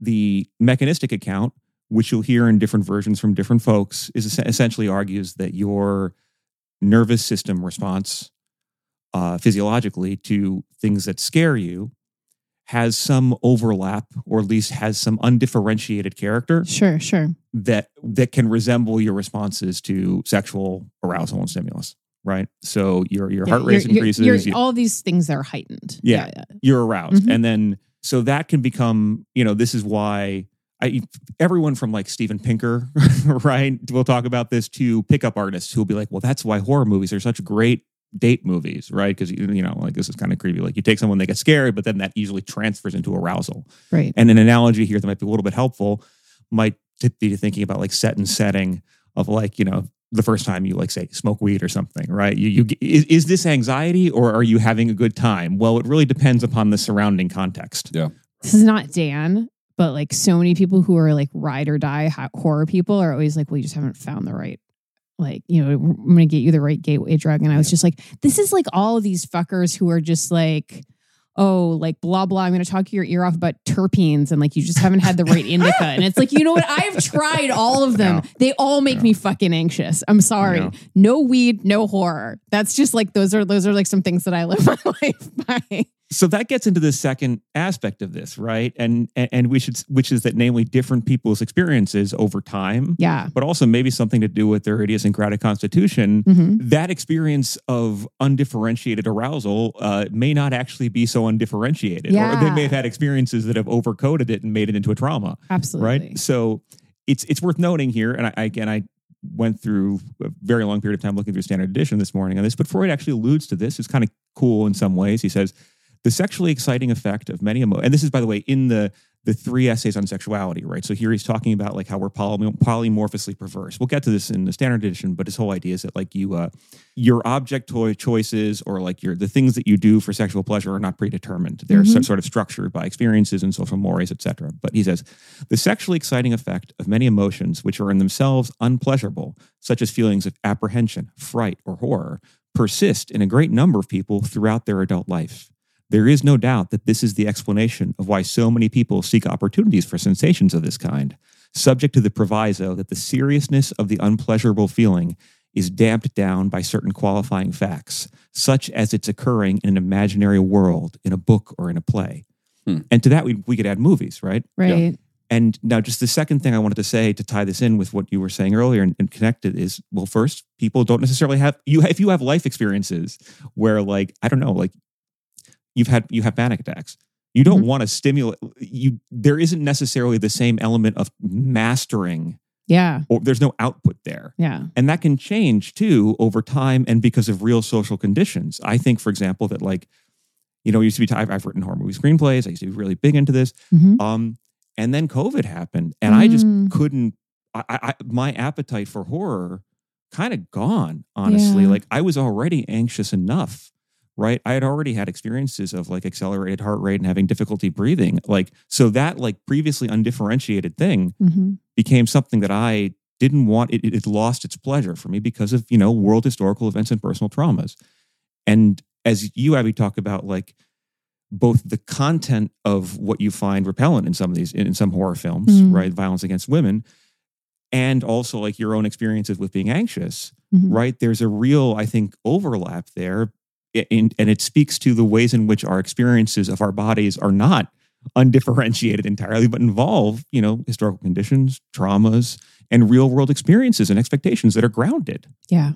The mechanistic account, which you'll hear in different versions from different folks, is essentially argues that your nervous system response uh, physiologically to things that scare you has some overlap or at least has some undifferentiated character Sure, sure. that that can resemble your responses to sexual arousal and stimulus right so your your Yeah, heart rate you're- you're- increases you're- you- all these things are heightened. Yeah. you're aroused Mhm. and then so that can become you know this is why I, everyone from like Steven Pinker, right? We'll talk about this to pickup artists who'll be like, well, that's why horror movies are such great date movies, right? Because you know, like this is kind of creepy. Like you take someone, they get scared, but then that usually transfers into arousal. Right. And an analogy here that might be a little bit helpful might be thinking about like set and setting of like you know the first time you like say smoke weed or something, right? You you is, is this anxiety or are you having a good time? Well, it really depends upon the surrounding context. Yeah. This is not Dan, but like so many people who are like ride or die horror people are always like, well, you just haven't found the right. Like, you know, I'm going to get you the right gateway drug. And I was just like, this is like all of these fuckers who are just like, oh, like blah, blah. I'm going to talk your ear off about terpenes and like you just haven't had the right indica. And it's like, you know what? I've tried all of them. They all make me fucking anxious. I'm sorry. No weed, no horror. That's just like, those are, those are like some things that I live my life by. So that gets into the second aspect of this right? And and, we should which is that namely different people's experiences over time Yeah. but also maybe something to do with their idiosyncratic constitution. Hmm that experience of undifferentiated arousal uh, may not actually be so undifferentiated or they may have had experiences that have overcoded it and made it into a trauma Absolutely. right so it's it's worth noting here and I again i went through a very long period of time looking through standard edition this morning on this but freud actually alludes to this it's kind of cool in some ways. He says the sexually exciting effect of many emotions, and this is by the way in the the three essays on sexuality right? So here he's talking about like how we're poly- polymorphously perverse. We'll get to this in the standard edition but his whole idea is that like you uh your object toy choices or like your the things that you do for sexual pleasure are not predetermined. They're so- Mhm. sort of structured by experiences and social mores etc but he says the sexually exciting effect of many emotions which are in themselves unpleasurable such as feelings of apprehension fright or horror persist in a great number of people throughout their adult life there is no doubt that this is the explanation of why so many people seek opportunities for sensations of this kind, subject to the proviso that the seriousness of the unpleasurable feeling is damped down by certain qualifying facts, such as its occurring in an imaginary world, in a book, or in a play. Hmm. And to that, we, we could add movies, right? Right. And now, just the second thing I wanted to say to tie this in with what you were saying earlier and, and connect it is, well, first, people don't necessarily have you. If you have life experiences where, like, I don't know, like you've had you have panic attacks, you don't Mhm. want to stimulate. You there isn't necessarily the same element of mastering, Yeah. or there's no output there. Yeah. And that can change too over time and because of real social conditions. I think, for example, that like, you know, it used to be, I've, I've written horror movie screenplays. I used to be really big into this. Mhm. Um, and then COVID happened and I just Mm. couldn't, I, I, I- my appetite for horror kind of gone, honestly. Yeah. Like I was already anxious enough, right? I had already had experiences of like accelerated heart rate and having difficulty breathing. Like, so that like previously undifferentiated thing hmm became something that I didn't want. It, it lost its pleasure for me because of, you know, world historical events and personal traumas. And as you, Abby, talk about like both the content of what you find repellent in some of these, in some horror films, Mhm. right? Violence against women, and also like your own experiences with being anxious, Mhm. right? There's a real, I think, overlap there. In- and it speaks to the ways in which our experiences of our bodies are not undifferentiated entirely, but involve, you know, historical conditions, traumas, and real world experiences and expectations that are grounded. Yeah.